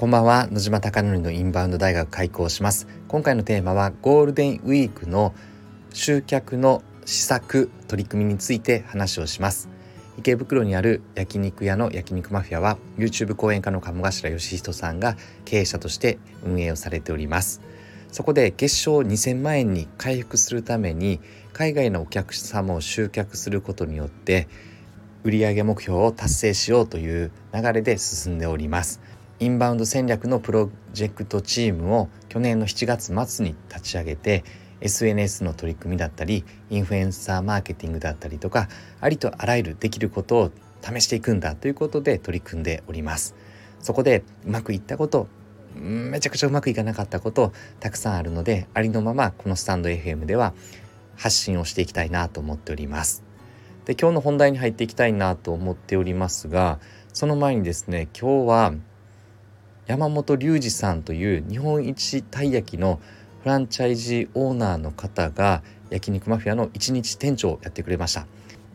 こんばんは。野島貴則のインバウンド大学開校します。今回のテーマはゴールデンウィークの集客の施策取り組みについて話をします。池袋にある焼肉屋の焼肉マフィアは YouTube 講演家の鴨頭義人さんが経営者として運営をされております。そこで月賞2000万円に回復するために海外のお客様を集客することによって売上目標を達成しようという流れで進んでおります。インバウンド戦略のプロジェクトチームを去年の7月末に立ち上げて SNS の取り組みだったりインフルエンサーマーケティングだったりとかありとあらゆるできることを試していくんだということで取り組んでおります。そこでうまくいったことめちゃくちゃうまくいかなかったことたくさんあるのでありのままこのスタンド FM では発信をしていきたいなと思っております。で今日の本題に入っていきたいなと思っておりますがその前にですね今日は山本龍二さんという日本一たい焼きのフランチャイジオーナーの方が焼肉マフィアの一日店長をやってくれました。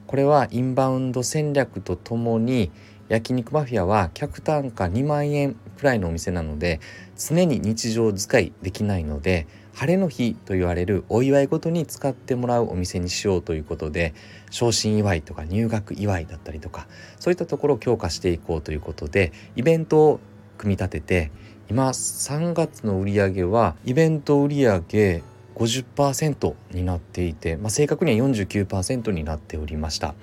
これはインバウンド戦略とともに焼肉マフィアは客単価2万円くらいのお店なので常に日常使いできないので晴れの日と言われるお祝いごとに使ってもらうお店にしようということで昇進祝いとか入学祝いだったりとかそういったところを強化していこうということでイベントを組み立てて今3月の売り上げはイベント売上50%になっていて、まあ、正確には49%になっておりました。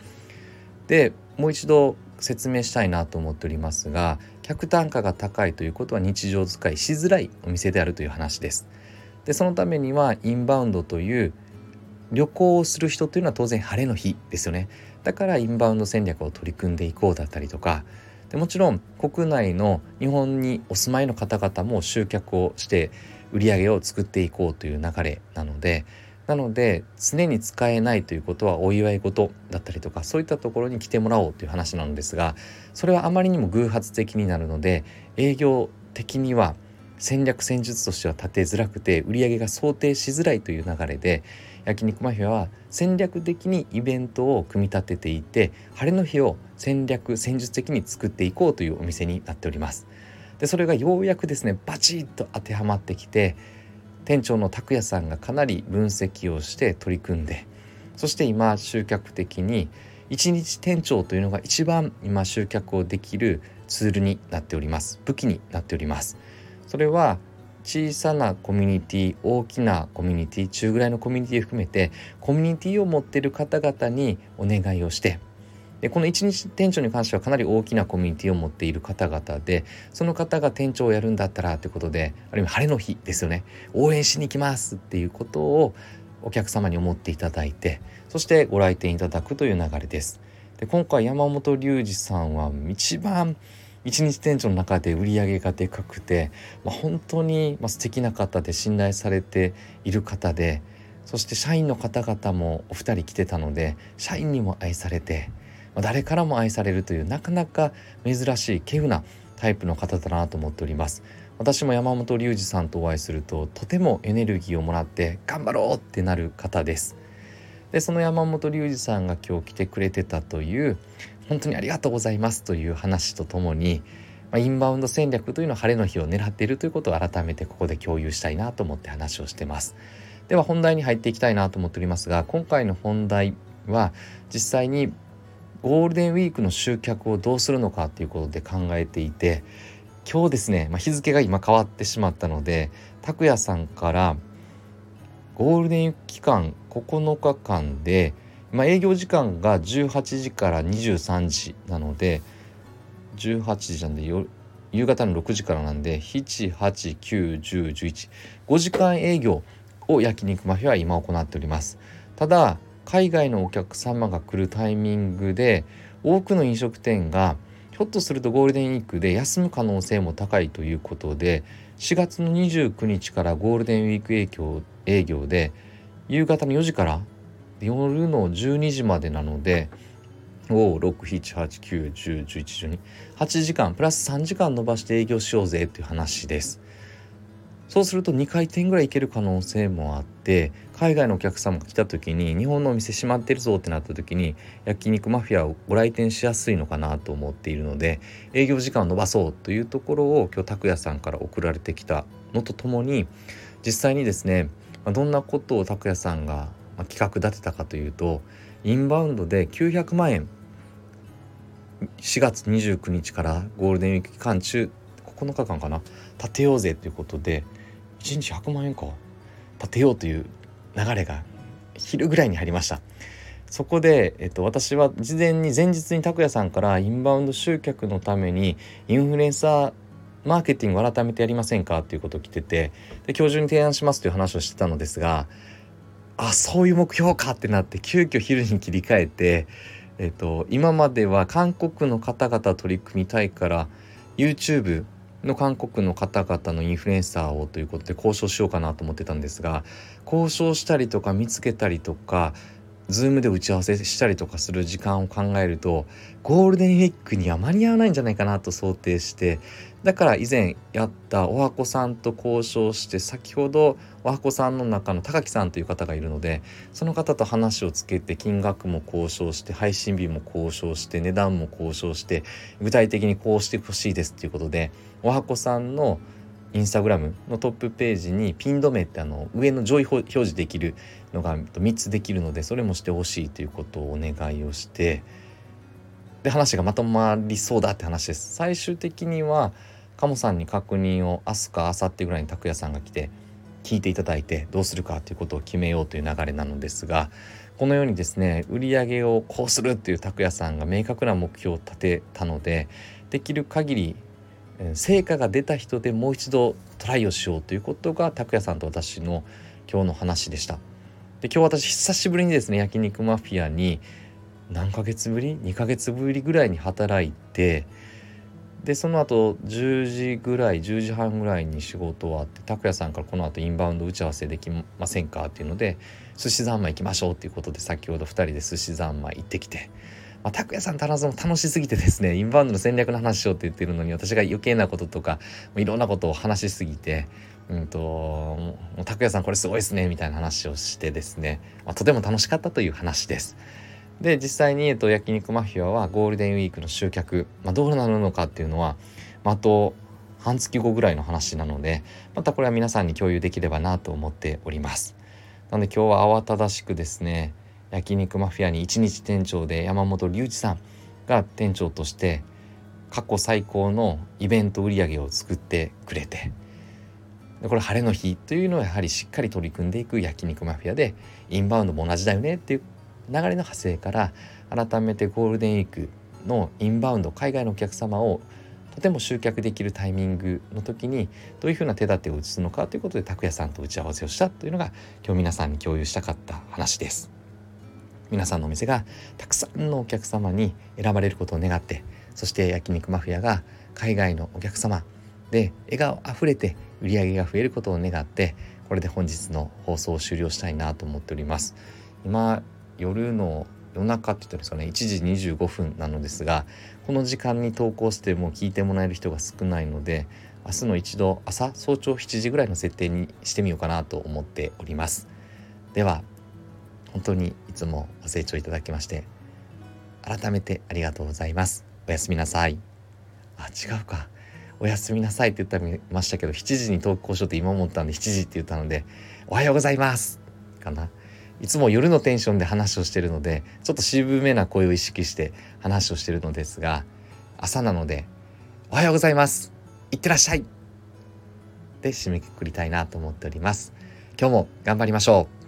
でもう一度説明したいなと思っておりますが客単価が高いということは日常使いしづらいお店であるという話です。でそのためにはインバウンドという旅行をする人というのは当然晴れの日ですよね。だからインバウンド戦略を取り組んでいこうだったりとかでもちろん国内の日本にお住まいの方々も集客をして売り上げを作っていこうという流れなのでなので常に使えないということはお祝い事だったりとかそういったところに来てもらおうという話なんですがそれはあまりにも偶発的になるので営業的には戦略戦術としては立てづらくて売り上げが想定しづらいという流れで焼肉マフィアは戦略的にイベントを組み立てていて晴れの日を戦略戦術的に作っていこうというお店になっております。でそれがようやくですねバチッと当てはまってきて店長の拓也さんがかなり分析をして取り組んでそして今集客的に一日店長というのが一番今集客をできるツールになっております。武器になっております。それは小さなコミュニティ大きなコミュニティ中ぐらいのコミュニティ含めてコミュニティを持っている方々にお願いをしてでこの一日店長に関してはかなり大きなコミュニティを持っている方々でその方が店長をやるんだったらということである意味晴れの日ですよね応援しに行きますっていうことをお客様に思っていただいてそしてご来店いただくという流れです。で今回山本龍二さんは一番一日店長の中で売り上げがでかくて、まあ、本当に素敵な方で信頼されている方でそして社員の方々もお二人来てたので社員にも愛されて、まあ、誰からも愛されるというなかなか珍しい稀有なタイプの方だなと思っております。私も山本龍二さんとお会いするととてもエネルギーをもらって頑張ろうってなる方です。でその山本龍二さんが今日来てくれてたという本当にありがとうございますという話とともに、まあ、インバウンド戦略というのは晴れの日を狙っているということを改めてここで共有したいなと思って話をしてます。では本題に入っていきたいなと思っておりますが今回の本題は実際にゴールデンウィークの集客をどうするのかということで考えていて今日ですね、まあ、日付が今変わってしまったので拓也さんからゴールデン期間9日間でまあ、営業時間が18時から23時なので18時なんで夕方の6時からなんで7891011,5時間営業を焼肉マフィアは今行っております。ただ海外のお客様が来るタイミングで多くの飲食店がひょっとするとゴールデンウィークで休む可能性も高いということで4月の29日からゴールデンウィーク営業営業で夕方の4時から夜の12時までなので56789101112 8時間プラス3時間伸ばして営業しようぜっていう話です。そうすると2回転ぐらい行ける可能性もあって海外のお客様が来た時に日本のお店閉まってるぞってなった時に焼肉マフィアをご来店しやすいのかなと思っているので営業時間を延ばそうというところを今日拓也さんから送られてきたのとともに実際にですねどんなことを拓也さんが企画立てたかというとインバウンドで900万円。4月29日からゴールデンウィーク期間中9日間かな。立てようぜということで1日100万円か。立てようという流れが昼ぐらいに入りました。そこで、えっと、私は事前に前日に拓也さんからインバウンド集客のためにインフルエンサーマーケティングを改めてやりませんかっていうことを来ててで今日中に提案しますという話をしてたのですがあそういう目標かってなって急遽昼に切り替えて、えっと、今までは韓国の方々取り組みたいから YouTube の韓国の方々のインフルエンサーをということで交渉しようかなと思ってたんですが交渉したりとか見つけたりとか Zoom で打ち合わせしたりとかする時間を考えるとゴールデンウィークには間に合わないんじゃないかなと想定してだから以前やったおはこさんと交渉して先ほどおはこさんの中の高木さんという方がいるのでその方と話をつけて金額も交渉して配信日も交渉して値段も交渉して具体的にこうしてほしいですっていうことでおはこさんのインスタグラムのトップページにピン止めってあの上の上位表示できるのが3つできるのでそれもしてほしいということをお願いをしてで話がまとまりそうだって話です。最終的には鴨さんに確認を明日か明後日ぐらいに拓也さんが来て聞いていただいてどうするかということを決めようという流れなのですがこのようにですね売り上げをこうするっていう拓也さんが明確な目標を立てたのでできる限り成果が出た人でもう一度トライをしようということが拓也さんと私の今日の話でした。で今日私久しぶりにですね焼肉マフィアに何ヶ月ぶり？2ヶ月ぶりぐらいに働いてでその後10時ぐらい10時半ぐらいに仕事終わって拓哉さんからこの後インバウンド打ち合わせできませんか？っていうので寿司三昧行きましょうっていうことで先ほど2人で寿司三昧行ってきて。まあ、拓哉さんと話すの楽しすぎてですねインバウンドの戦略の話しようって言ってるのに私が余計なこととかいろんなことを話しすぎてうんともう拓哉さんこれすごいですねみたいな話をしてですね、まあ、とても楽しかったという話です。で実際に、えっと、焼肉マフィアはゴールデンウィークの集客、まあ、どうなるのかっていうのは、まあ、あと半月後ぐらいの話なのでまたこれは皆さんに共有できればなと思っておりますなので今日は慌ただしくですね焼肉マフィアに一日店長で山本隆一さんが店長として過去最高のイベント売り上げを作ってくれてでこれ晴れの日というのはやはりしっかり取り組んでいく焼肉マフィアでインバウンドも同じだよねっていう流れの派生から改めてゴールデンウィークのインバウンド海外のお客様をとても集客できるタイミングの時にどういうふうな手立てを打つのかということで拓也さんと打ち合わせをしたというのが今日皆さんに共有したかった話です。皆さんのお店がたくさんのお客様に選ばれることを願ってそして焼肉マフィアが海外のお客様で笑顔あふれて売り上げが増えることを願ってこれで本日の放送を終了したいなと思っております。今夜の夜中って言ったんですかね1時25分なのですがこの時間に投稿しても聞いてもらえる人が少ないので明日の一度朝早朝7時ぐらいの設定にしてみようかなと思っております。では本当にいつもご清聴いただきまして改めてありがとうございます。おやすみなさい。あ違うか。おやすみなさいって言ったましたけど7時に投稿しようって今思ったんで7時って言ったのでおはようございます。かな。いつも夜のテンションで話をしてるのでちょっと渋めな声を意識して話をしてるのですが朝なので「おはようございます。いってらっしゃい!」で締めくくりたいなと思っております。今日も頑張りましょう。